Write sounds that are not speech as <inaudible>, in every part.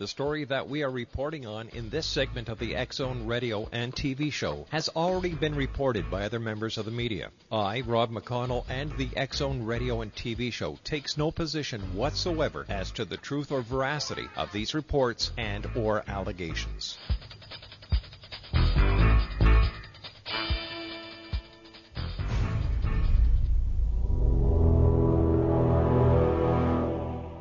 The story that we are reporting on in this segment of the X Zone radio and TV show has already been reported by other members of the media. I, Rob McConnell, and the X Zone radio and TV show takes no position whatsoever as to the truth or veracity of these reports and or allegations.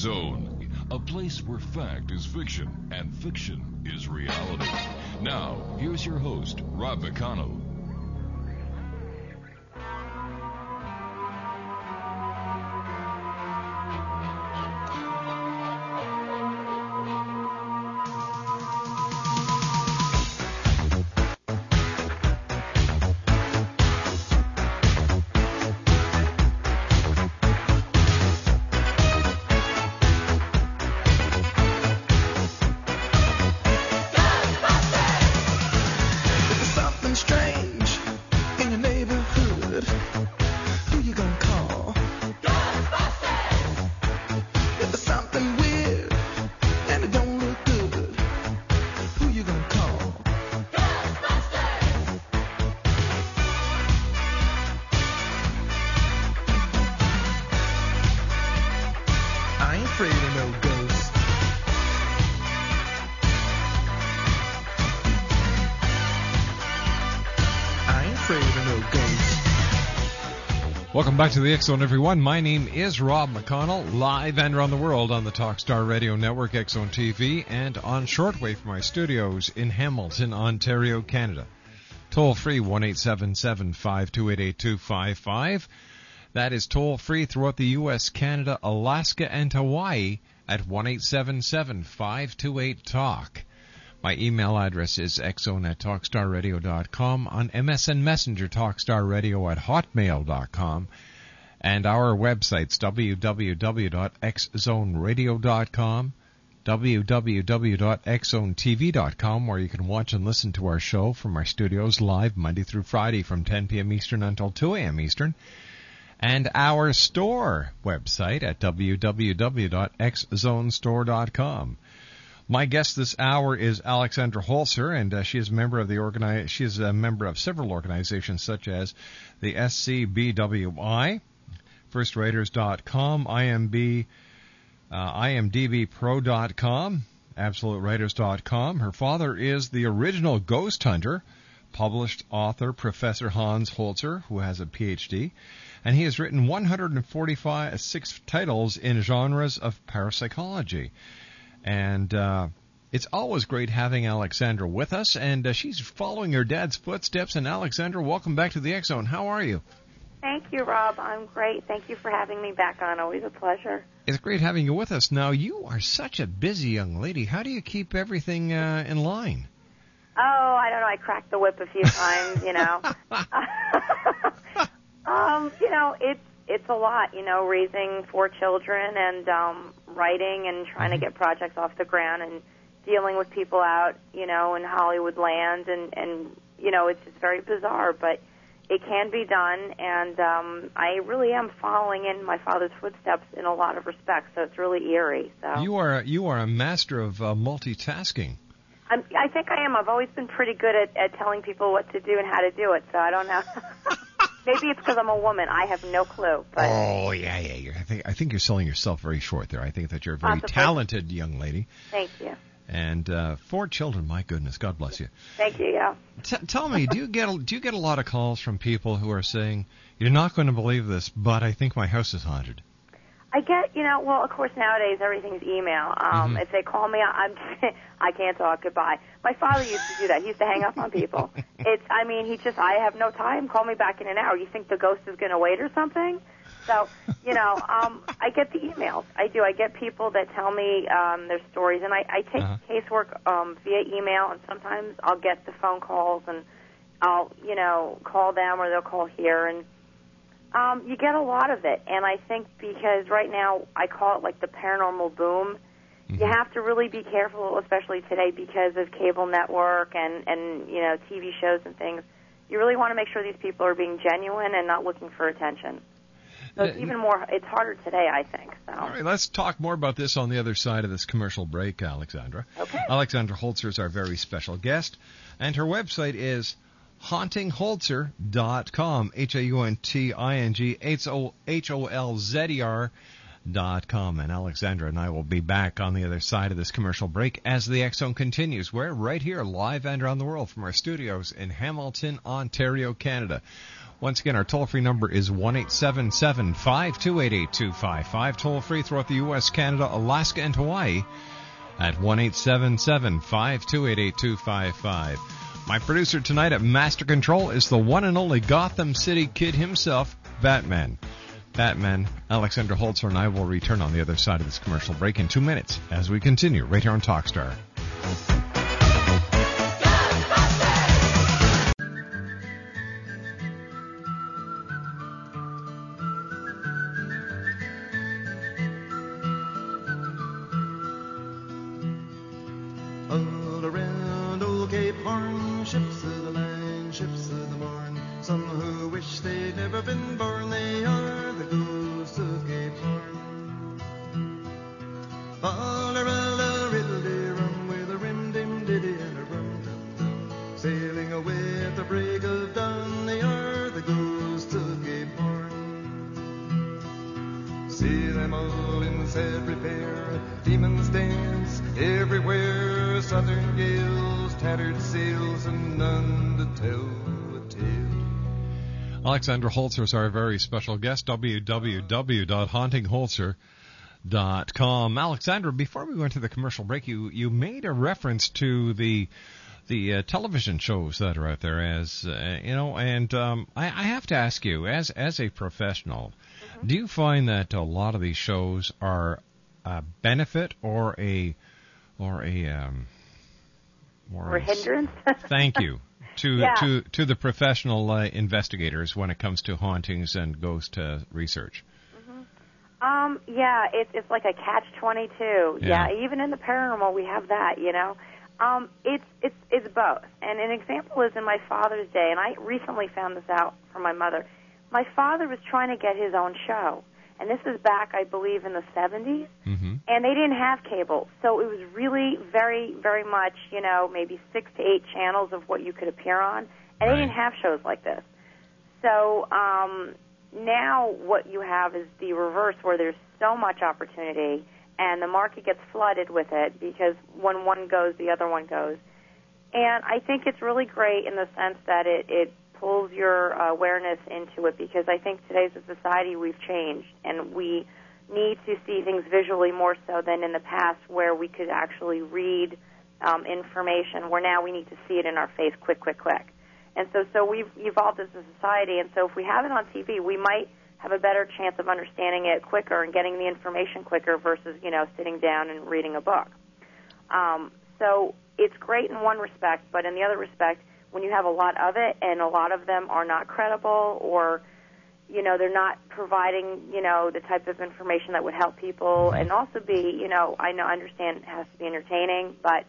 Zone, a place where fact is fiction and fiction is reality. Now, here's your host, Rob McConnell. Back to the Zone, everyone. My name is Rob McConnell, live and around the world on the Talkstar Radio Network, Zone TV, and on shortwave from my studios in Hamilton, Ontario, Canada. Toll free one eight seven seven five two eight eight two five five. That is toll free throughout the U.S., Canada, Alaska, and Hawaii at one eight seven seven five two eight talk. My email address is xzone at talkstarradio.com. On MSN Messenger, talkstarradio at hotmail.com. And our websites, www.xzoneradio.com, www.xzonetv.com, where you can watch and listen to our show from our studios live Monday through Friday from 10 p.m. Eastern until 2 a.m. Eastern and our store website at www.xzonestore.com. My guest this hour is Alexandra Holzer, and uh, she is a member of the organi- She is a member of several organizations such as the SCBWI, FirstWriters.com, IMB, uh, IMDBPro.com, AbsoluteWriters.com. Her father is the original ghost hunter, published author Professor Hans Holzer, who has a PhD, and he has written 145 six titles in genres of parapsychology. And uh, it's always great having Alexandra with us, and uh, she's following her dad's footsteps. And Alexandra, welcome back to the X Zone. How are you? Thank you, Rob. I'm great. Thank you for having me back on. Always a pleasure. It's great having you with us. Now, you are such a busy young lady. How do you keep everything uh, in line? Oh, I don't know. I cracked the whip a few times, you know. <laughs> <laughs> um, you know, it's it's a lot, you know, raising four children and um writing and trying to get projects off the ground and dealing with people out, you know, in Hollywood land and and you know, it's just very bizarre, but it can be done and um I really am following in my father's footsteps in a lot of respects, so it's really eerie. So You are you are a master of uh, multitasking. I'm, I think I am. I've always been pretty good at, at telling people what to do and how to do it, so I don't know. <laughs> Maybe it's because I'm a woman. I have no clue. But Oh yeah, yeah. You're, I think I think you're selling yourself very short there. I think that you're a very Possibly. talented young lady, thank you, and uh, four children. My goodness, God bless you. thank you. Yeah. T- tell me, do you get a, do you get a lot of calls from people who are saying you're not going to believe this, but I think my house is haunted? I get, you know, well, of course nowadays everything's email. Um, If they call me, I'm, <laughs> I can't talk. Goodbye. My father used to do that. He used to hang up on people. <laughs> it's, I mean, he just, I have no time. Call me back in an hour. You think the ghost is going to wait or something? So, you know, um, I get the emails. I do. I get people that tell me um, their stories, and I, I take Uh-huh. casework um, via email, and sometimes I'll get the phone calls, and I'll, you know, call them or they'll call here, and um, you get a lot of it. And I think because right now I call it like the paranormal boom. You have to really be careful, especially today, because of cable network and and you know TV shows and things. You really want to make sure these people are being genuine and not looking for attention. So it's even more. It's harder today, I think. So. All right, let's talk more about this on the other side of this commercial break, Alexandra. Okay. Alexandra Holzer is our very special guest, and her website is hauntingholzer.com. H A U N T I N G H O H O L Z E R dot com. And Alexandra and I will be back on the other side of this commercial break as the Zone continues. We're right here, live and around the world from our studios in Hamilton, Ontario, Canada. Once again, our toll-free number is 1-877-528-8255. Toll-free throughout the U.S., Canada, Alaska, and Hawaii at 1-877-528-8255. My producer tonight at Master Control is the one and only Gotham City Kid himself, Batman. Batman, Alexander Holzer, and I will return on the other side of this commercial break in two minutes as we continue right here on Talkstar. See them all in sad repair. Demons dance everywhere. Southern gales, tattered sails, and none to tell a tale. Alexandra Holzer is our very special guest, www.hauntingholzer.com. Alexandra, before we went to the commercial break, you, you made a reference to the the uh, television shows that are out there as uh, you know and um, I, I have to ask you as as a professional do you find that a lot of these shows are a benefit or a or a um, Or a hindrance. <laughs> thank you to Yeah. to to the professional uh, investigators when it comes to hauntings and ghost uh, research. Um, yeah, it's it's like a catch twenty two. Yeah. Yeah. even in the paranormal we have that, you know. Um, it's it's it's both. And an example is in my father's day, and I recently found this out from my mother. My father was trying to get his own show, and this is back, I believe, in the seventies, hmm and they didn't have cable, so it was really very very much, you know, maybe six to eight channels of what you could appear on, and Right. they didn't have shows like this. So um, now what you have is the reverse, where there's so much opportunity, and the market gets flooded with it because when one goes, the other one goes. And I think it's really great in the sense that it, it pulls your awareness into it because I think today's society we've changed and we need to see things visually more so than in the past where we could actually read um, information where now we need to see it in our face quick, quick, quick. And so, so we've evolved as a society, and so if we have it on TV, we might have a better chance of understanding it quicker and getting the information quicker versus, you know, sitting down and reading a book. Um, so it's great in one respect, but in the other respect, when you have a lot of it and a lot of them are not credible or you know they're not providing you know the type of information that would help people and also be you know I know understand it has to be entertaining but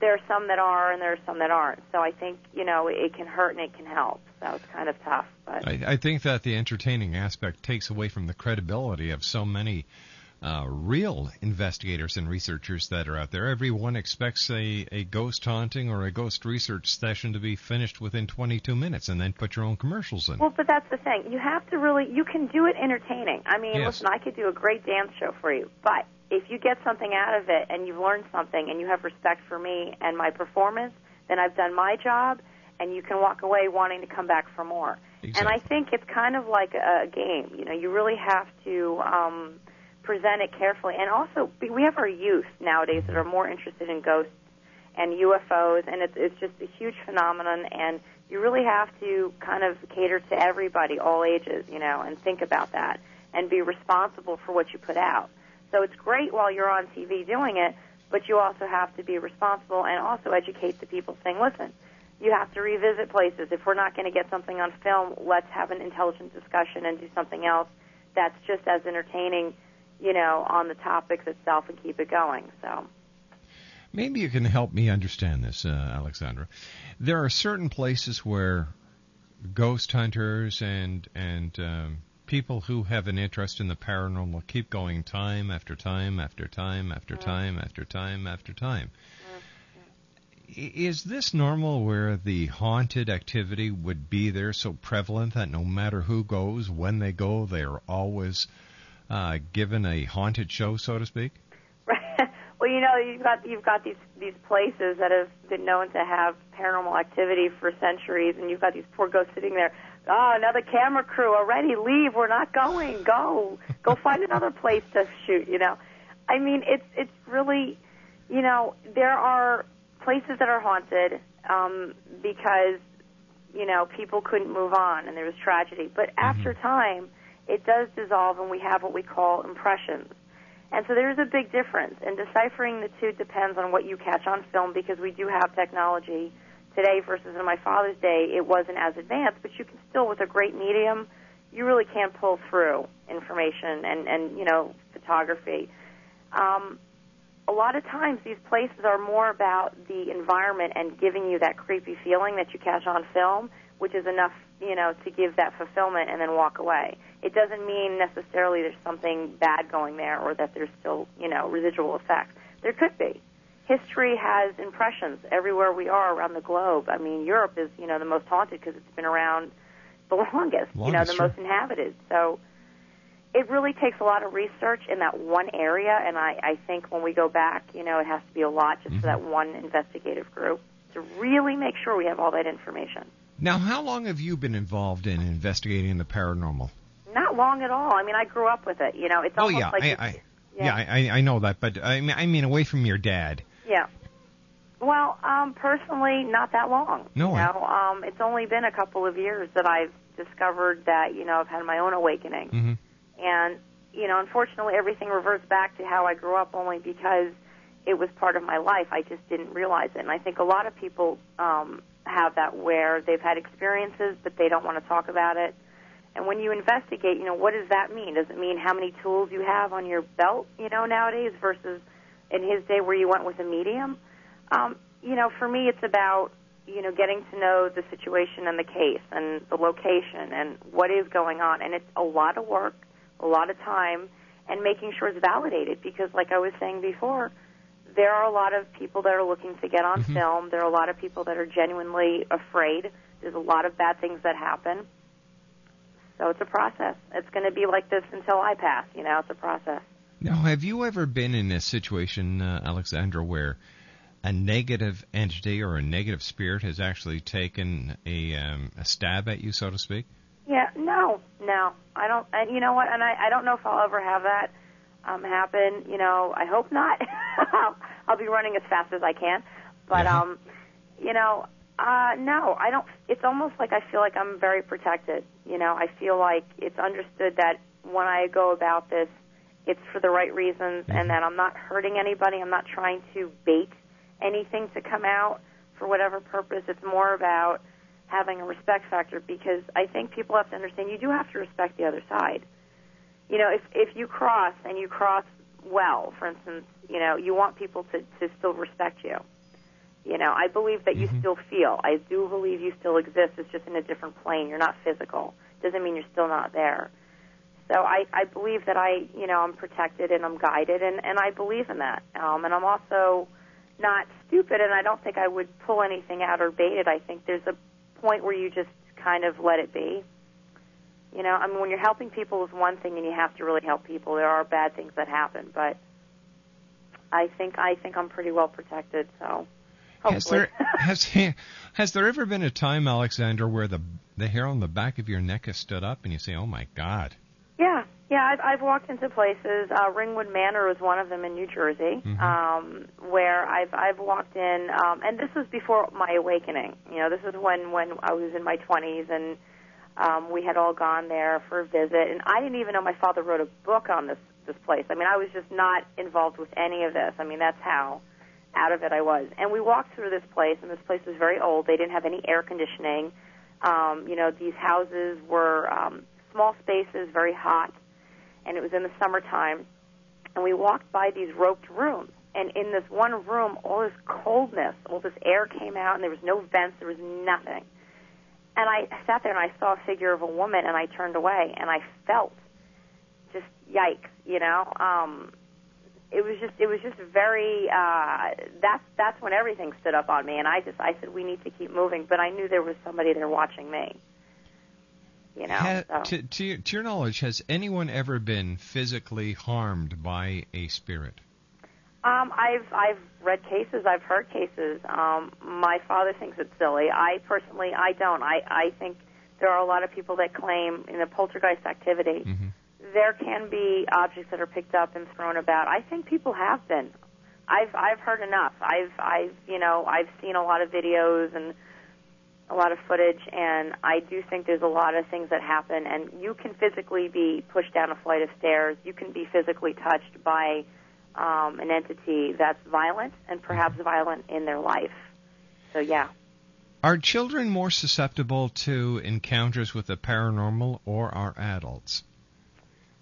there are some that are and there are some that aren't. So I think you know it can hurt and it can help. So it's kind of tough but I, I think that the entertaining aspect takes away from the credibility of so many uh, real investigators and researchers that are out there. Everyone expects a, a ghost haunting or a ghost research session to be finished within 22 minutes, and then put your own commercials in. Well, but that's the thing. You have to really, you can do it entertaining. I mean, Yes. listen, I could do a great dance show for you, but if you get something out of it and you've learned something and you have respect for me and my performance, then I've done my job and you can walk away wanting to come back for more. And I think it's kind of like a game. You know, you really have to um, present it carefully. And also, we have our youth nowadays that are more interested in ghosts and UFOs, and it's it's just a huge phenomenon. And you really have to kind of cater to everybody, all ages, you know, and think about that and be responsible for what you put out. So it's great while you're on TV doing it, but you also have to be responsible and also educate the people saying, listen, you have to revisit places. If we're not going to get something on film, let's have an intelligent discussion and do something else that's just as entertaining, you know, on the topics itself and keep it going. So. Maybe you can help me understand this, uh, Alexandra. There are certain places where ghost hunters and and um, people who have an interest in the paranormal keep going time after time after time after mm-hmm. time after time after time. Is this normal where the haunted activity would be there so prevalent that no matter who goes, when they go, they are always uh, given a haunted show, so to speak? Right. <laughs> Well, you know, you've got you've got these these places that have been known to have paranormal activity for centuries, and you've got these poor ghosts sitting there. Oh, another camera crew already. Leave. We're not going. Go. Go <laughs> find another place to shoot. You know, I mean, it's it's really, you know, there are places that are haunted um, because you know people couldn't move on and there was tragedy. But mm-hmm. after time, it does dissolve, and we have what we call impressions and so there's a big difference. And deciphering the two depends on what you catch on film because we do have technology today versus in my father's day, it wasn't as advanced, but you can still, with a great medium, you really can pull through information and, and you know, photography. Um, a lot of times these places are more about the environment and giving you that creepy feeling that you catch on film, which is enough, you know, to give that fulfillment and then walk away it doesn't mean necessarily there's something bad going there or that there's still, you know, residual effects. There could be. History has impressions everywhere we are around the globe. I mean, Europe is, you know, the most haunted because it's been around the longest, <laughs> longest you know, the most inhabited. So it really takes a lot of research in that one area, and I, I think when we go back, you know, it has to be a lot just mm-hmm. for that one investigative group to really make sure we have all that information. Now, how long have you been involved in investigating the paranormal? Not long at all. I mean, I grew up with it. You know, it's oh, almost yeah, like I, I, yeah, yeah I, I know that, but I mean, I mean, away from your dad. Yeah. Well, um, personally, not that long. No. You know, um, it's only been a couple of years that I've discovered that you know I've had my own awakening, mm-hmm. and you know, unfortunately, everything reverts back to how I grew up, only because it was part of my life. I just didn't realize it, and I think a lot of people um, have that where they've had experiences, but they don't want to talk about it and when you investigate, you know, what does that mean? Does it mean how many tools you have on your belt, you know, nowadays versus in his day where you went with a medium? Um, you know, for me, it's about, you know, getting to know the situation and the case and the location and what is going on. And it's a lot of work, a lot of time, and making sure it's validated because, like I was saying before, there are a lot of people that are looking to get on mm-hmm. film. There are a lot of people that are genuinely afraid. There's a lot of bad things that happen so it's a process. It's going to be like this until I pass. You know, it's a process. Now, have you ever been in a situation, uh, Alexandra, where a negative entity or a negative spirit has actually taken a, um, a stab at you, so to speak? Yeah, no, no, I don't. And you know what? And I, I don't know if I'll ever have that um, happen. You know, I hope not. <laughs> I'll be running as fast as I can. But um, you know, uh, no, I don't. It's almost like I feel like I'm very protected. You know, I feel like it's understood that when I go about this, it's for the right reasons, and that I'm not hurting anybody. I'm not trying to bait anything to come out for whatever purpose. It's more about having a respect factor because I think people have to understand you do have to respect the other side. You know, if if you cross and you cross well, for instance, you know, you want people to to still respect you you know, I believe that you mm-hmm. still feel. I do believe you still exist. It's just in a different plane. You're not physical. Doesn't mean you're still not there. So I, I believe that I, you know, I'm protected and I'm guided, and and I believe in that. Um, and I'm also not stupid, and I don't think I would pull anything out or bait it. I think there's a point where you just kind of let it be. You know, I mean, when you're helping people is one thing, and you have to really help people. There are bad things that happen, but I think I think I'm pretty well protected. So. Has there has has there ever been a time, Alexander, where the the hair on the back of your neck has stood up and you say, "Oh my God"? Yeah, Yeah, I've, I've walked into places. Uh, Ringwood Manor was one of them in New Jersey, Mhm. um, where I've I've walked in, um, and this was before my awakening. You know, this is when when I was in my 20s, and um, we had all gone there for a visit, and I didn't even know my father wrote a book on this this place. I mean, I was just not involved with any of this. I mean, that's how out of it I was. And we walked through this place, and this place was very old. They didn't have any air conditioning. Um, you know, these houses were um, small spaces, very hot, and it was in the summertime. And we walked by these roped rooms, and in this one room, all this coldness, all this air came out, and there was no vents, there was nothing. And I sat there and I saw a figure of a woman, and I turned away, and I felt just yikes, you know. Um, it was just it was just very uh that's that's when everything stood up on me and I just I said we need to keep moving but I knew there was somebody there watching me you know Ha- so. to, to, your- to your knowledge, has anyone ever been physically harmed by a spirit? Um, I've I've read cases, I've heard cases. Um, my father thinks it's silly. I personally, I don't. I I think there are a lot of people that claim in a poltergeist activity Mhm. there can be objects that are picked up and thrown about. I think people have been. I've I've heard enough. I've I've you know I've seen a lot of videos and a lot of footage, and I do think there's a lot of things that happen. And you can physically be pushed down a flight of stairs. You can be physically touched by um, an entity that's violent and perhaps violent in their life. So yeah. Are children more susceptible to encounters with the paranormal or are adults?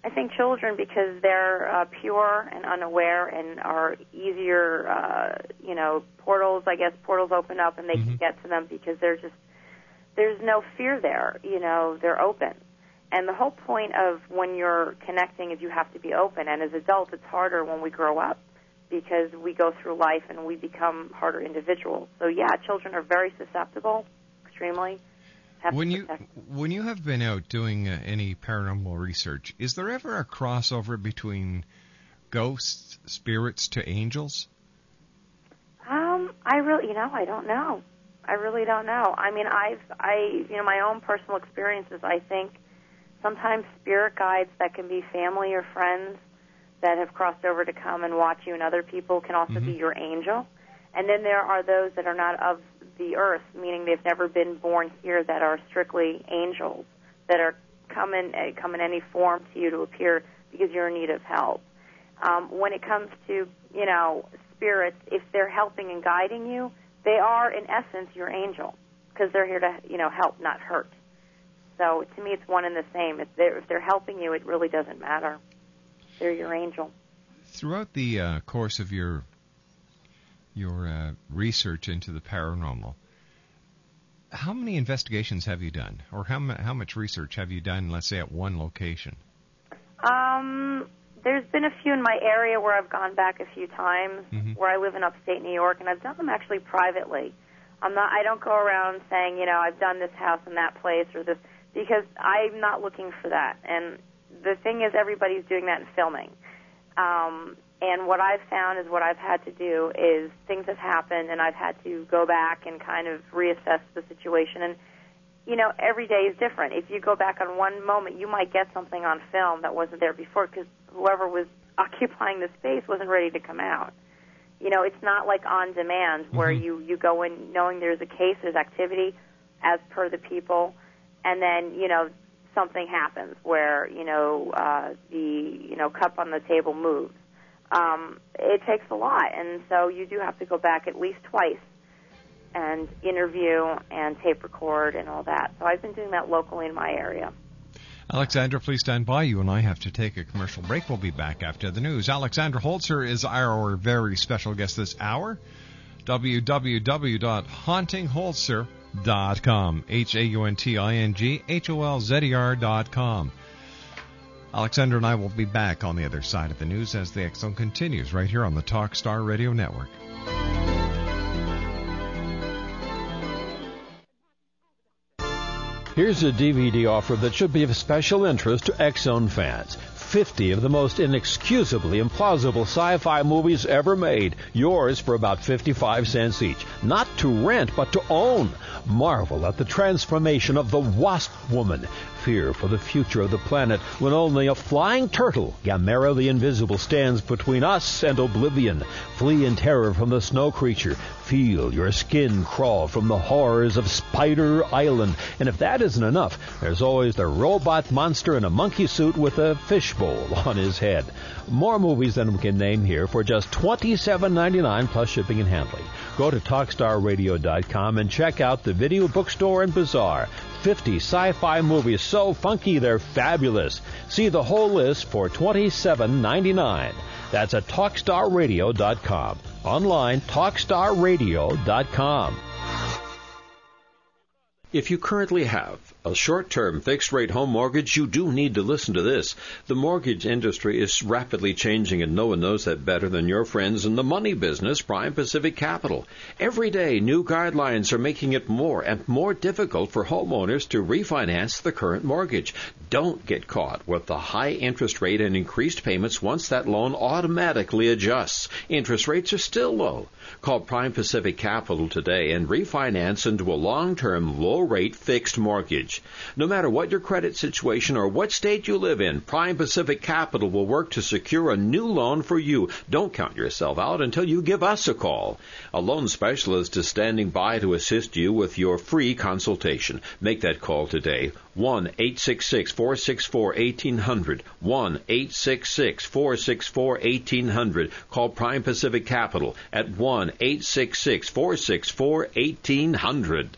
I think children, because they're uh, pure and unaware and are easier, uh, you know, portals, I guess, portals open up and they can Mhm. get to them because they're just, there's no fear there, you know, they're open. And the whole point of when you're connecting is you have to be open. And as adults, it's harder when we grow up because we go through life and we become harder individuals. So yeah, children are very susceptible, extremely. Have When you when you have been out doing uh, any paranormal research, is there ever a crossover between ghosts, spirits to angels? Um, I really, you know, I don't know. I really don't know. I mean, I've, I, you know, my own personal experiences. I think sometimes spirit guides that can be family or friends that have crossed over to come and watch you and other people can also be Mhm. your angel. And then there are those that are not of the earth, meaning they've never been born here, that are strictly angels that are come in uh, come in any form to you to appear because you're in need of help. Um, when it comes to you know spirits, if they're helping and guiding you, they are in essence your angel because they're here to you know help, not hurt. So to me, it's one and the same. If they're if they're helping you, it really doesn't matter. They're your angel. Throughout the uh, course of your your uh, research into the paranormal, how many investigations have you done, or how how much research have you done? Let's say at one location. Um, there's been a few in my area where I've gone back a few times, Mhm. where I live in upstate New York, and I've done them actually privately. I'm not. I don't go around saying, you know, I've done this house in that place or this because I'm not looking for that. And the thing is, everybody's doing that in filming. Um, and what I've found is what I've had to do is things have happened, and I've had to go back and kind of reassess the situation. And you know, every day is different. If you go back on one moment, you might get something on film that wasn't there before because whoever was <laughs> occupying the space wasn't ready to come out. You know, it's not like on demand where Mhm. you you go in knowing there's a case, there's activity as per the people, and then you know something happens where you know uh, the you know cup on the table moves. Um, it takes a lot, and so you do have to go back at least twice and interview and tape record and all that. So I've been doing that locally in my area. Alexandra, please stand by. You and I have to take a commercial break. We'll be back after the news. Alexandra Holzer is our very special guest this hour. www.hauntingholzer.com. H A U N T I N G H O L Z E com. Alexander and I will be back on the other side of the news as the X Zone continues right here on the Talkstar Radio Network. Here's a DVD offer that should be of special interest to X Zone fans. 50 of the most inexcusably implausible sci-fi movies ever made. Yours for about 55 cents each. Not to rent, but to own. Marvel at the transformation of the Wasp Woman. Fear for the future of the planet when only a flying turtle, Gamera the Invincible, stands between us and oblivion. Flee in terror from the snow creature. Feel your skin crawl from the horrors of Spider Island. And if that isn't enough, there's always the robot monster in a monkey suit with a fishbowl <laughs> on his head. More movies than we can name here for just $27.99 plus shipping and handling. Go to TalkStarRadio.com and check out the Video Bookstore and Bazaar. 50 sci-fi movies so funky they're fabulous. See the whole list for $27.99. That's at TalkStarRadio.com. Online, TalkStarRadio.com. If you currently have a short-term fixed-rate home mortgage, you do need to listen to this. The mortgage industry is rapidly changing and no one knows that better than your friends in the money business, Prime Pacific Capital. Every day, new guidelines are making it more and more difficult for homeowners to refinance the current mortgage. Don't get caught with the high interest rate and increased payments once that loan automatically adjusts. Interest rates are still low. Call Prime Pacific Capital today and refinance into a long-term low-rate fixed mortgage. No matter what your credit situation or what state you live in, Prime Pacific Capital will work to secure a new loan for you. Don't count yourself out until you give us a call. A loan specialist is standing by to assist you with your free consultation. Make that call today. 1 866 464 1800. 1 866 464 1800. Call Prime Pacific Capital at 1 866 464 1800.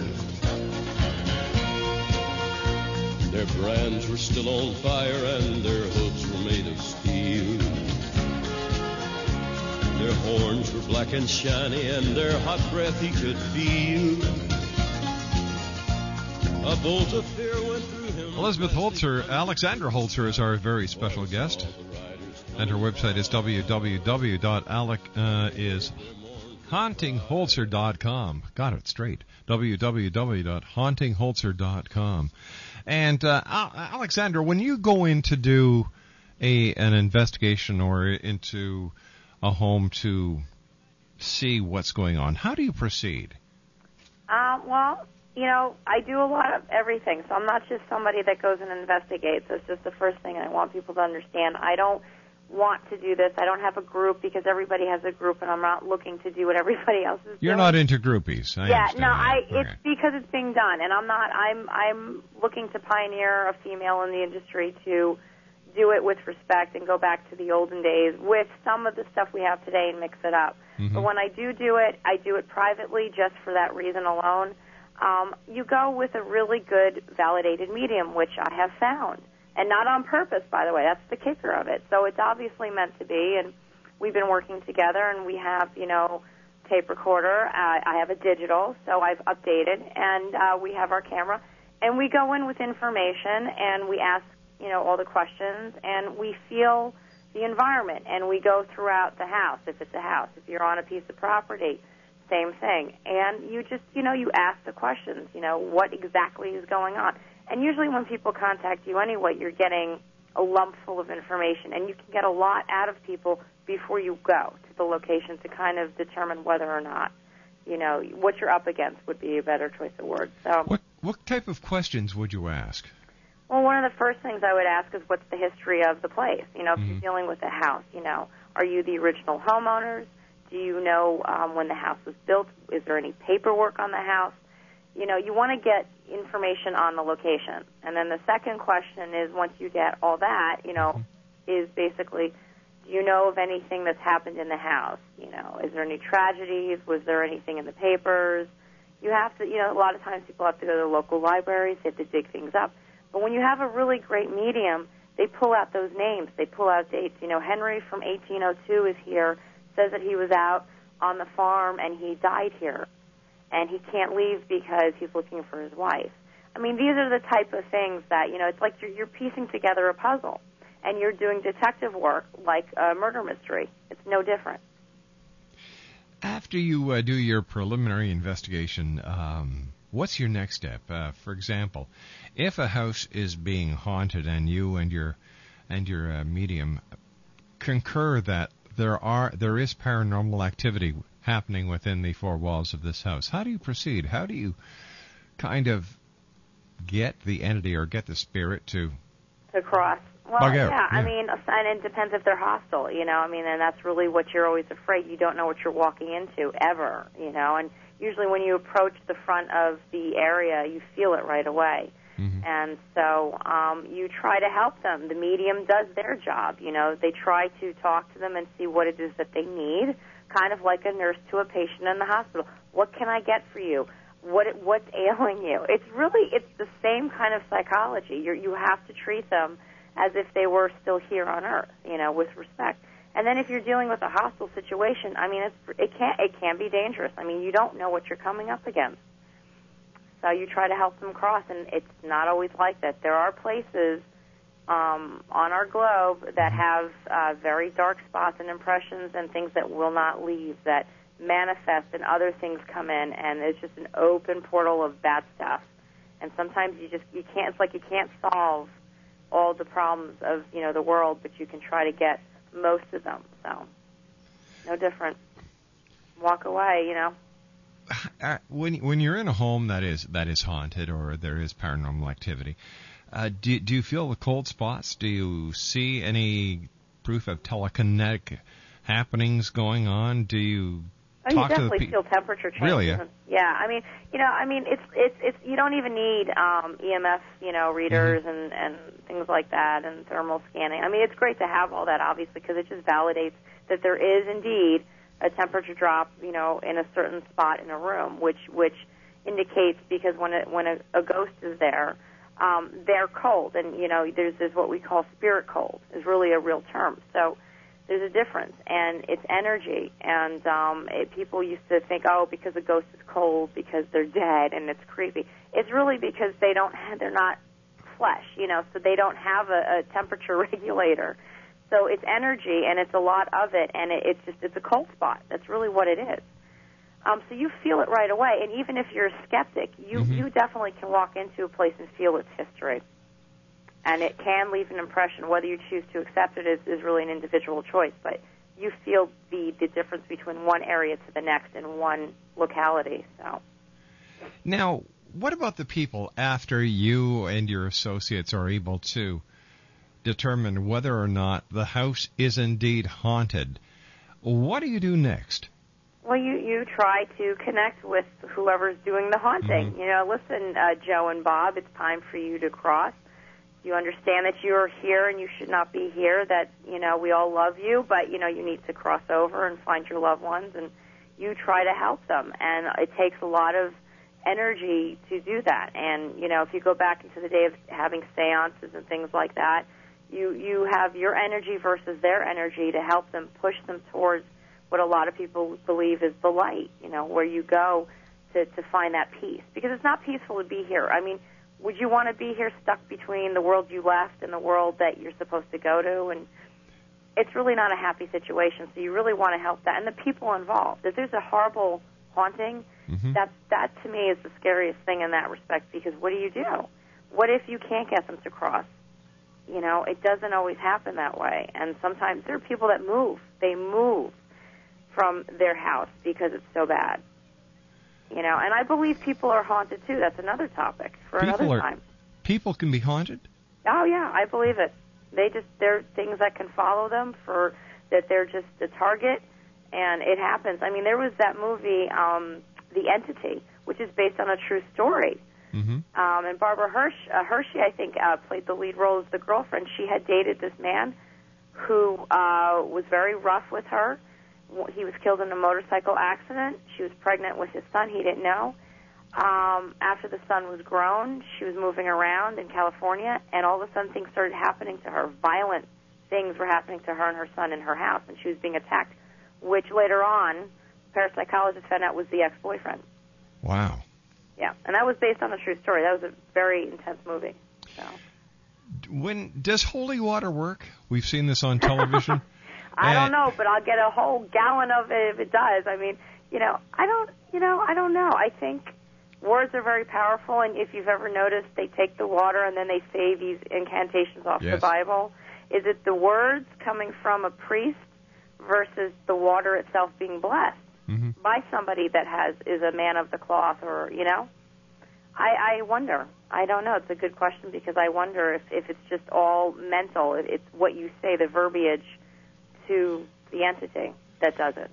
Their brands were still on fire and their hooves were made of steel. Their horns were black and shiny and their hot breath he could feel. A bolt of fear went through him. Elizabeth Holzer, Alexandra Holzer is our very special guest. And her website is www.alec uh. Got it straight. www.hauntingholzer.com. And uh, Alexandra, when you go in to do a an investigation or into a home to see what's going on, how do you proceed? Uh, well, you know, I do a lot of everything, so I'm not just somebody that goes and investigates. That's just the first thing I want people to understand. I don't want to do this. I don't have a group because everybody has a group, and I'm not looking to do what everybody <laughs> else is doing. You're doing. not into groupies. I yeah, no, that. I. It's because it's being done, and I'm not. I'm. I'm looking to pioneer a female in the industry to do it with respect and go back to the olden days with some of the stuff we have today and mix it up. Mhm. But when I do do it, I do it privately just for that reason alone. Um, you go with a really good validated medium, which I have found and not on purpose, by the way. That's the kicker of it. So it's obviously meant to be, and we've been working together, and we have, you know, tape recorder. Uh, I have a digital, so I've updated, and uh, we have our camera, and we go in with information, and we ask, you know, all the questions, and we feel the environment, and we go throughout the house. If it's a house, if you're on a piece of property, same thing. And you just, you know, you ask the questions, you know, what exactly is going on. And usually when people contact you anyway, you're getting a lump full of information, and you can get a lot out of people before you go to the location to kind of determine whether or not, you know, what you're up against would be a better choice of words. So, What what type of questions would you ask? well, one of the first things I would ask is what's the history of the place? You know, if you're dealing with a house, you know, are you the original homeowners? Do you know um, when the house was built? Is there any paperwork on the house? You know, you want to get information on the location. And then the second question is once you get all that, you know, mm-hmm. is basically do you know of anything that's happened in the house? You know, is there any tragedies? Was there anything in the papers? You have to, you know, a lot of times people have to go to the local libraries, they have to dig things up. But when you have a really great medium, they pull out those names, they pull out dates. You know, Henry from 1802 is here, says that he was out on the farm and he died here. And he can't leave because he's looking for his wife. I mean, these are the type of things that, you know, it's like you're, you're piecing together a puzzle and you're doing detective work like a murder mystery. It's no different. After you uh, do your preliminary investigation, um, what's your next step? Uh, for example, if a house is being haunted and you and your and your uh, medium concur that there are there is paranormal activity happening within the four walls of this house, how do you proceed? How do you kind of get the entity or get the spirit to to cross. Well, out, yeah, I mean, and it depends if they're hostile, you know. I mean, and that's really what you're always afraid. You don't know what you're walking into ever, you know. And usually, when you approach the front of the area, you feel it right away. And so um, you try to help them. The medium does their job. You know, they try to talk to them and see what it is that they need, kind of like a nurse to a patient in the hospital. What can I get for you? What what's ailing you? It's really it's the same kind of psychology. You you have to treat them as if they were still here on Earth, you know, with respect. And then if you're dealing with a hostile situation, I mean, it's it can it can be dangerous. I mean, you don't know what you're coming up against. So you try to help them cross, and it's not always like that. There are places um, on our globe that have uh, very dark spots and impressions and things that will not leave, that manifest, and other things come in, and it's just an open portal of bad stuff. And sometimes you just you can't. It's like you can't solve all the problems of you know the world, but you can try to get most of them. So no different. Walk away, you know. <sighs> uh, when when you're in a home that is that is haunted or there is paranormal activity, uh, do do you feel the cold spots? Do you see any proof of telekinetic happenings going on? Do you Oh, you talk to the definitely pe- feel temperature changes. Really, yeah? Yeah, I mean, you know, I mean, it's it's it's you don't even need um, EMF, you know, readers and and things like that, and thermal scanning. I mean, it's great to have all that, obviously, because it just validates that there is indeed a temperature drop, you know, in a certain spot in a room, which which indicates because when it, when a, a ghost is there, um, they're cold, and you know, there's there's what we call spirit cold is really a real term. So there's a difference, and it's energy. And um, it, people used to think, oh, because a ghost is cold because they're dead and it's creepy. It's really because they don't have, they're not flesh, you know, so they don't have a, a temperature <laughs> regulator. So it's energy, and it's a lot of it, and it, it's just it's a cold spot. That's really what it is. Um, so you feel it right away, and even if you're a skeptic, you you definitely can walk into a place and feel its history and it can leave an impression. Whether you choose to accept it is, is really an individual choice, but you feel the, the difference between one area to the next in one locality. So, Now, what about the people after you and your associates are able to determine whether or not the house is indeed haunted? What do you do next? Well, you you try to connect with whoever's doing the haunting. You know, listen, uh, Joe and Bob, it's time for you to cross. You understand that you are here and you should not be here. That you know we all love you, but you know you need to cross over and find your loved ones, and you try to help them. And it takes a lot of energy to do that. And you know, if you go back into the day of having seances and things like that, you you have your energy versus their energy to help them push them towards what a lot of people believe is the light. You know, where you go to to find that peace because it's not peaceful to be here. I mean, would you want to be here stuck between the world you left and the world that you're supposed to go to? And it's really not a happy situation. So you really want to help that and the people involved. If there's a horrible haunting. Mhm. That's that to me is the scariest thing in that respect because what do you do? What if you can't get them to cross? You know, it doesn't always happen that way, and sometimes there are people that move. They move from their house because it's so bad. You know, and I believe people are haunted too. That's another topic for People another are time. people can be haunted. Oh yeah, I believe it. They just there are things that can follow them for that they're just a target, and it happens. I mean, there was that movie, um, The Entity, which is based on a true story. Mm-hmm. Um, and Barbara Hirsch, uh, Hershey, I think, uh, played the lead role as the girlfriend. She had dated this man who uh, was very rough with her. He was killed in a motorcycle accident. She was pregnant with his son. He didn't know. Um, after the son was grown, she was moving around in California, and all of a sudden things started happening to her. Violent things were happening to her and her son in her house, and she was being attacked, which later on, parapsychologists found out was the ex-boyfriend. Wow. Yeah, and that was based on a true story. That was a very intense movie. So When does holy water work? We've seen this on television. <laughs> I don't know, but I'll get a whole gallon of it if it does. I mean, you know, I don't, you know, I don't know. I think words are very powerful, and if you've ever noticed, they take the water and then they say these incantations off the Bible. Is it the words coming from a priest versus the water itself being blessed Mm-hmm. by somebody that has is a man of the cloth, or you know? I, I wonder. I don't know. It's a good question because I wonder if, if it's just all mental. It's what you say, the verbiage to the entity that does it.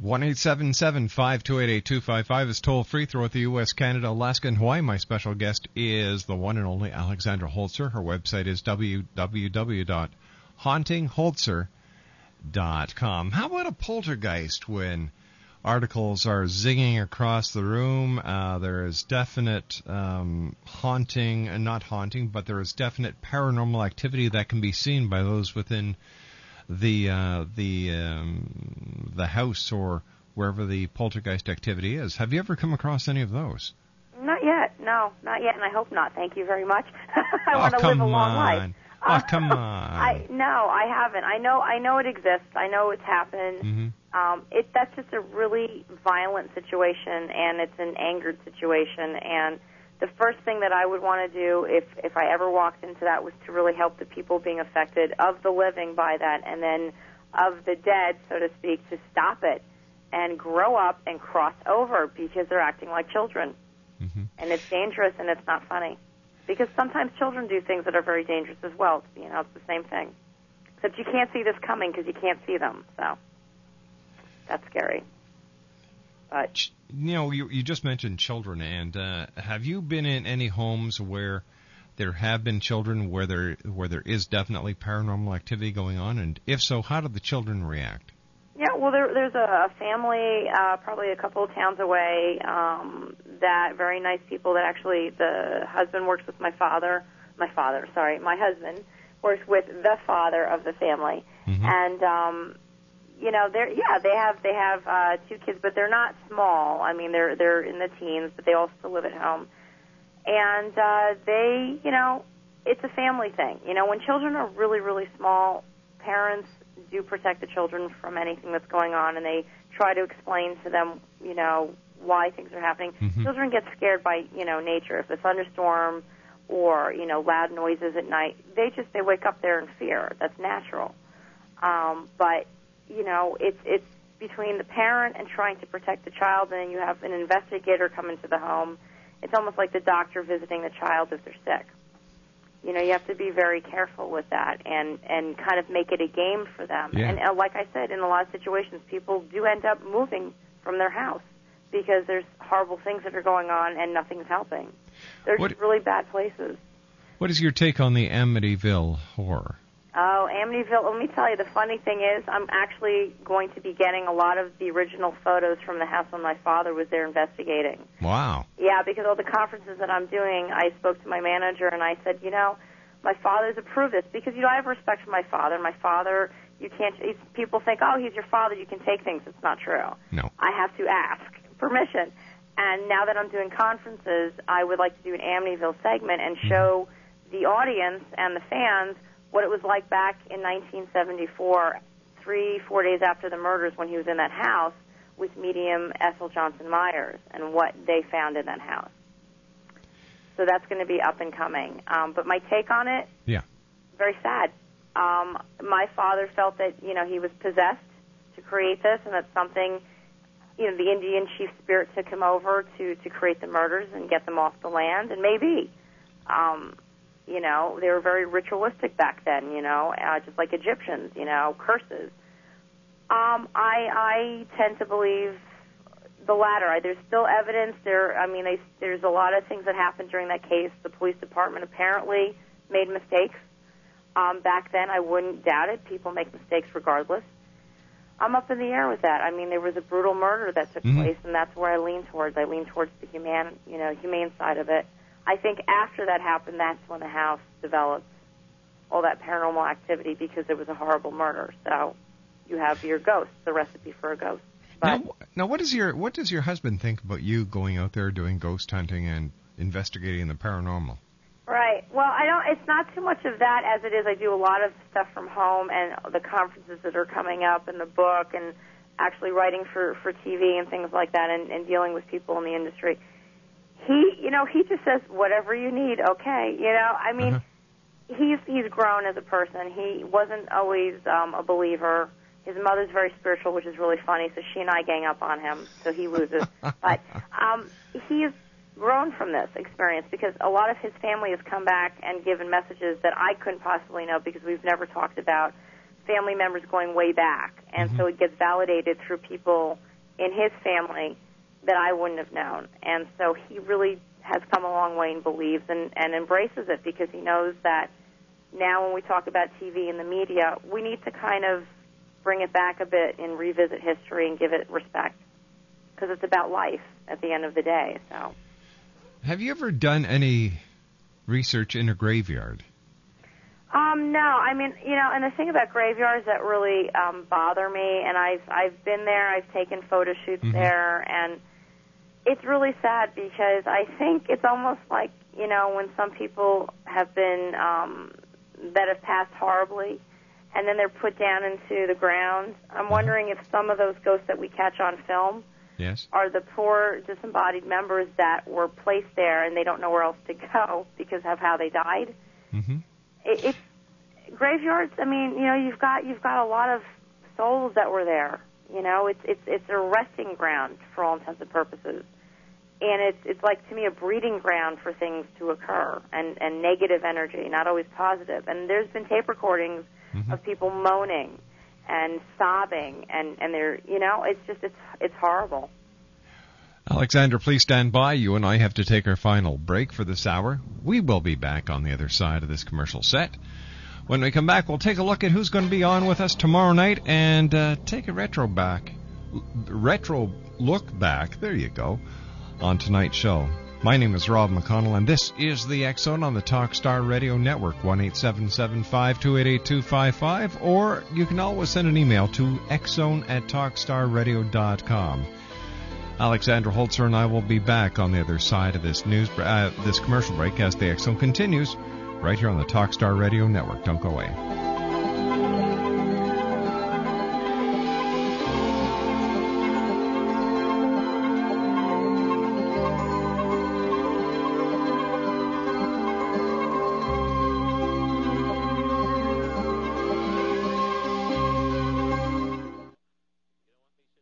One eight seven seven five two eight eight two five five is toll free throughout the U.S., Canada, Alaska, and Hawaii. My special guest is the one and only Alexandra Holzer. Her website is www.hauntingholzer.com. How about a poltergeist when articles are zinging across the room? Uh, there is definite um, haunting, and not haunting, but there is definite paranormal activity that can be seen by those within the uh, the um, the house or wherever the poltergeist activity is. Have you ever come across any of those? Not yet. No, not yet, and I hope not. Thank you very much. <laughs> I oh, want to live a long life. on. <laughs> Oh, come on. I no, I haven't. I know I know it exists. I know it's happened. Mhm. Um, it that's just a really violent situation, and it's an angered situation. And the first thing that I would want to do, if if I ever walked into that, was to really help the people being affected of the living by that, and then of the dead, so to speak, to stop it and grow up and cross over because they're acting like children, mm-hmm. and it's dangerous and it's not funny. Because sometimes children do things that are very dangerous as well. You know, it's the same thing. Except you can't see this coming because you can't see them. So that's scary. But You know, you you just mentioned children, and uh, have you been in any homes where there have been children where there where there is definitely paranormal activity going on, and if so, how do the children react? yeah, well, there, there's a, a family, uh, probably a couple of towns away, um, that very nice people. That actually, the husband works with my father. My father, sorry, my husband works with the father of the family, and um, you know, they're yeah, they have they have uh, two kids, but they're not small. I mean, they're they're in the teens, but they all still live at home, and uh, they, you know, it's a family thing. You know, when children are really really small, parents do protect the children from anything that's going on, and they try to explain to them, you know, why things are happening. Mhm. Children get scared by you know nature. If a thunderstorm or you know loud noises at night, they just they wake up there in fear. That's natural. Um, but you know, it's it's between the parent and trying to protect the child, and then you have an investigator come into the home. It's almost like the doctor visiting the child if they're sick. You know, you have to be very careful with that and and kind of make it a game for them. Yeah. And uh, like I said, in a lot of situations, people do end up moving from their house because there's horrible things that are going on and nothing's helping. They're What- really bad places. What is your take on the Amityville horror? Oh, Amityville. Let me tell you, the funny thing is, I'm actually going to be getting a lot of the original photos from the house when my father was there investigating. Wow. Yeah, because all the conferences that I'm doing, I spoke to my manager and I said, you know, my father's approved this because you know I have respect for my father. My father, you can't. People think, oh, he's your father, you can take things. It's not true. No. I have to ask permission. And now that I'm doing conferences, I would like to do an Amityville segment and mm-hmm. show the audience and the fans what it was like back in 1974, three, four days after the murders when he was in that house, with medium Ethel Johnson Meyers and what they found in that house. So that's going to be up and coming. Um, but my take on it, Yeah. very sad. Um, my father felt that you know he was possessed to create this, and that something, you know, the Indian chief spirit took him over to to create the murders and get them off the land, and maybe, um, you know, they were very ritualistic back then, you know, uh, just like Egyptians, you know, curses. Um, I I tend to believe the latter. I, there's still evidence. There, I mean, they, there's a lot of things that happened during that case. The police department apparently made mistakes. Um, back then, I wouldn't doubt it. People make mistakes regardless. I'm up in the air with that. I mean, there was a brutal murder that took Mhm. place, and that's where I lean towards. I lean towards the human, you know, humane side of it. I think after that happened, that's when the house developed all that paranormal activity because it was a horrible murder. So you have your ghost, the recipe for a ghost. Now, now, what does your what does your husband think about you going out there doing ghost hunting and investigating the paranormal? Right. Well, I don't. It's not too much of that as it is. I do a lot of stuff from home and the conferences that are coming up, and the book, and actually writing for for TV and things like that, and, and dealing with people in the industry. He, you know, he just says whatever you need. Okay. You know, I mean, he's he's grown as a person. He wasn't always um, a believer. His mother's very spiritual, which is really funny. So she and I gang up on him, so he loses. <laughs> but um, he's grown from this experience because a lot of his family has come back and given messages that I couldn't possibly know because we've never talked about family members going way back, and so it gets validated through people in his family that I wouldn't have known. And so he really has come a long way and believes and, and embraces it because he knows that now when we talk about TV and the media, we need to kind of bring it back a bit and revisit history and give it respect because it's about life at the end of the day. So. Have you ever done any research in a graveyard? Um, no, I mean, you know, and the thing about graveyards that really um, bother me, and I've I've been there, I've taken photo shoots Mhm. there, and it's really sad because I think it's almost like you know when some people have been um, that have passed horribly, and then they're put down into the ground. I'm wondering if some of those ghosts that we catch on film Yes. are the poor disembodied members that were placed there and they don't know where else to go because of how they died. Mm-hmm. It, it's graveyards. I mean, you know, you've got you've got a lot of souls that were there. You know, it's it's it's a resting ground for all intents and purposes, and it's it's like to me a breeding ground for things to occur and and negative energy, not always positive. And there's been tape recordings of people moaning and sobbing, and and they're you know, it's just it's it's horrible. Alexandra, please stand by. You and I have to take our final break for this hour. We will be back on the other side of this commercial set. When we come back, we'll take a look at who's going to be on with us tomorrow night and uh, take a retro back, retro look back. There you go, on tonight's show. My name is Rob McConnell, and this is the Zone on the Talkstar Radio Network, one eight seven seven five two eight eight two five five, or you can always send an email to xzone at talkstarradio.com. Alexandra Holzer and I will be back on the other side of this news, uh, this commercial break as the Zone continues, right here on the Talkstar Radio Network. Don't go away.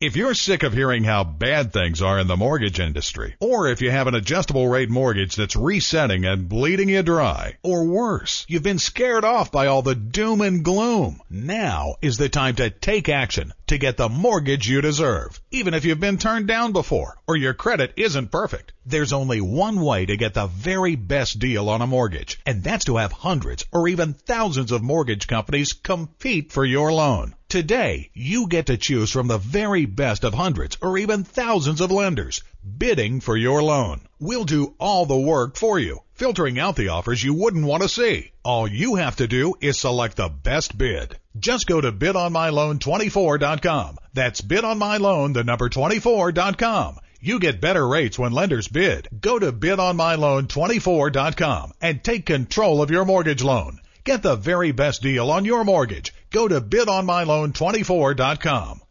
If you're sick of hearing how bad things are in the mortgage industry, or if you have an adjustable rate mortgage that's resetting and bleeding you dry, or worse, you've been scared off by all the doom and gloom, now is the time to take action to get the mortgage you deserve. Even if you've been turned down before, or your credit isn't perfect, there's only one way to get the very best deal on a mortgage, and that's to have hundreds or even thousands of mortgage companies compete for your loan. Today, you get to choose from the very best of hundreds or even thousands of lenders bidding for your loan. We'll do all the work for you, filtering out the offers you wouldn't want to see. All you have to do is select the best bid. Just go to bidonmyloan24.com. That's bidonmyloan, the number 24.com. You get better rates when lenders bid. Go to bidonmyloan24.com and take control of your mortgage loan. Get the very best deal on your mortgage. Go to bidonmyloan24.com.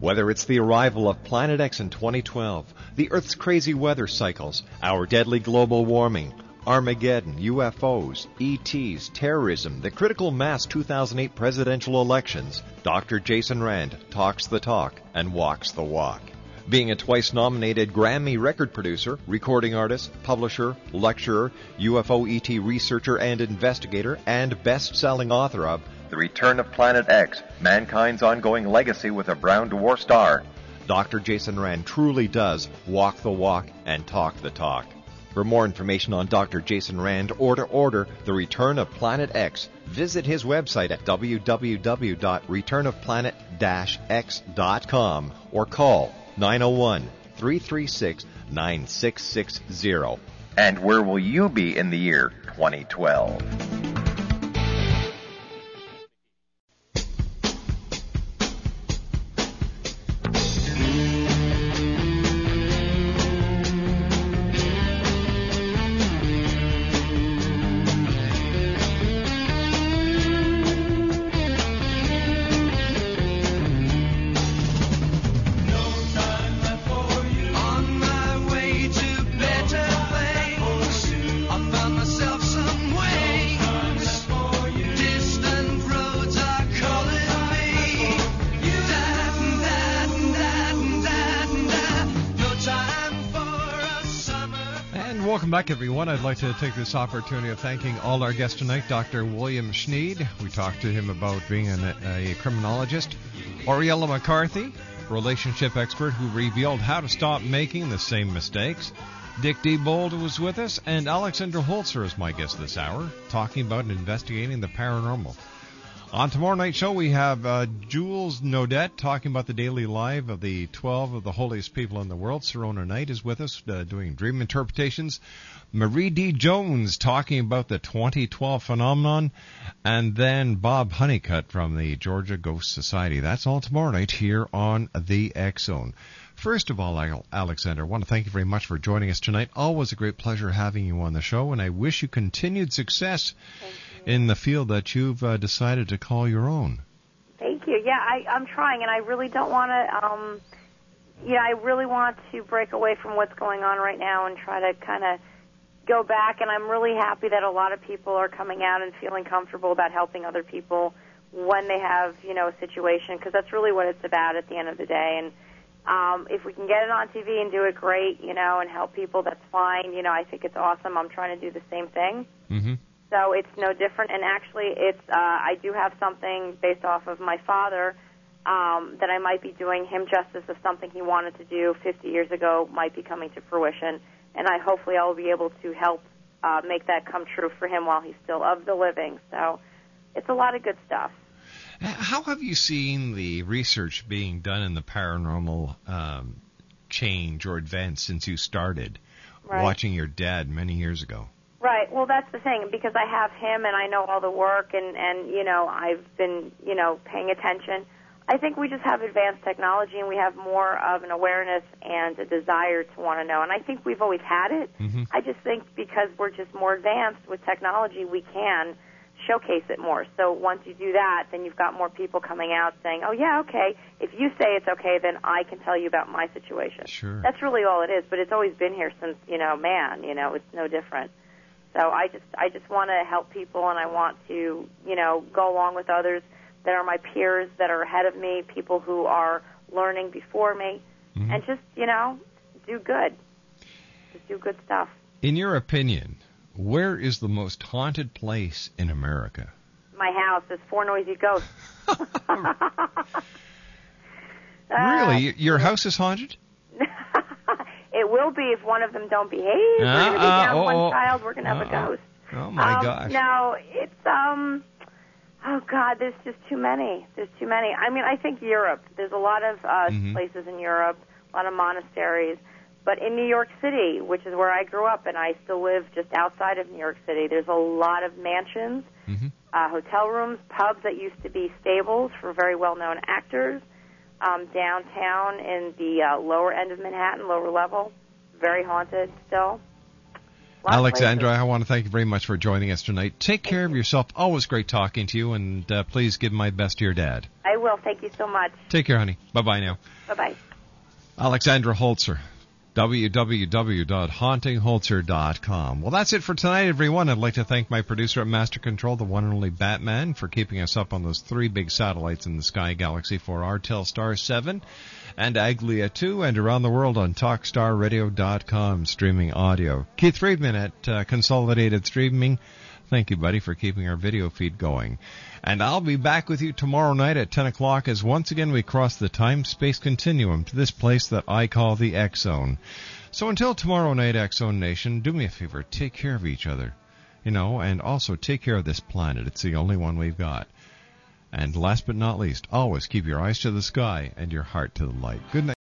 Whether it's the arrival of Planet X in 2012, the Earth's crazy weather cycles, our deadly global warming, Armageddon, UFOs, ETs, terrorism, the critical mass 2008 presidential elections, Dr. Jason Rand talks the talk and walks the walk. Being a twice nominated Grammy record producer, recording artist, publisher, lecturer, UFO ET researcher and investigator, and best selling author of The Return of Planet X Mankind's Ongoing Legacy with a Brown Dwarf Star, Dr. Jason Rand truly does walk the walk and talk the talk. For more information on Dr. Jason Rand or to order The Return of Planet X, visit his website at www.returnofplanet-x.com or call 901 336 9660. And where will you be in the year 2012? Back, everyone. I'd like to take this opportunity of thanking all our guests tonight. Dr. William Schneed, we talked to him about being an, a criminologist. Oriella McCarthy, relationship expert who revealed how to stop making the same mistakes. Dick Diebold was with us, and Alexandra Holzer is my guest this hour, talking about investigating the paranormal. On tomorrow night's show, we have uh, Jules Nodet talking about the daily life of the 12 of the holiest people in the world. Serona Knight is with us uh, doing dream interpretations. Marie D. Jones talking about the 2012 phenomenon. And then Bob Honeycutt from the Georgia Ghost Society. That's all tomorrow night here on the X Zone. First of all, Alexandra, I want to thank you very much for joining us tonight. Always a great pleasure having you on the show, and I wish you continued success in the field that you've uh, decided to call your own. Thank you. Yeah, I, I'm trying, and I really don't want to. Um, yeah, I really want to break away from what's going on right now and try to kind of go back. And I'm really happy that a lot of people are coming out and feeling comfortable about helping other people when they have, you know, a situation, because that's really what it's about at the end of the day. And um, if we can get it on TV and do it great, you know, and help people, that's fine. You know, I think it's awesome. I'm trying to do the same thing. Mm-hmm. So it's no different. And actually, it's uh, I do have something based off of my father um, that I might be doing him justice of something he wanted to do 50 years ago might be coming to fruition, and I hopefully I will be able to help uh, make that come true for him while he's still of the living. So it's a lot of good stuff. How have you seen the research being done in the paranormal um, change or advance since you started right. watching your dad many years ago? Right. Well, that's the thing because I have him and I know all the work and and you know I've been you know paying attention. I think we just have advanced technology and we have more of an awareness and a desire to want to know. And I think we've always had it. Mm-hmm. I just think because we're just more advanced with technology, we can showcase it more. So once you do that, then you've got more people coming out saying, "Oh yeah, okay. If you say it's okay, then I can tell you about my situation." Sure. That's really all it is. But it's always been here since you know man. You know, it's no different. So I just I just want to help people, and I want to you know go along with others that are my peers that are ahead of me, people who are learning before me, mm-hmm. and just you know do good, just do good stuff. In your opinion, where is the most haunted place in America? My house. is four noisy ghosts. <laughs> really, <laughs> your house is haunted? <laughs> It will be if one of them don't behave. Uh, we're going to be uh, down oh, one child. We're going to have uh, a ghost. Oh my um, gosh! No, it's um. Oh God, there's just too many. There's too many. I mean, I think Europe. There's a lot of uh, Mhm. places in Europe, a lot of monasteries. But in New York City, which is where I grew up, and I still live just outside of New York City, there's a lot of mansions, Mhm. uh, hotel rooms, pubs that used to be stables for very well-known actors. Um, downtown in the uh, lower end of Manhattan, lower level, very haunted still. Alexandra. I want to thank you very much for joining us tonight. Take care of yourself. Always great talking to you, and uh, please give my best to your dad. I will. Thank you so much. Take care, honey. Bye bye now. Bye bye. Alexandra Holzer, www.hauntingholzer.com. Well, that's it for tonight, everyone. I'd like to thank my producer at Master Control, the one and only Batman, for keeping us up on those three big satellites in the sky galaxy for our Telstar 7 and Aglia 2 and around the world on TalkStarRadio.com streaming audio. Keith Friedman at uh, Consolidated Streaming. Thank you, buddy, for keeping our video feed going. And I'll be back with you tomorrow night at 10 o'clock as once again we cross the time-space continuum to this place that I call the X Zone. So until tomorrow night, X Zone Nation, do me a favor, take care of each other. You know, and also take care of this planet. It's the only one we've got. And last but not least, always keep your eyes to the sky and your heart to the light. Good night.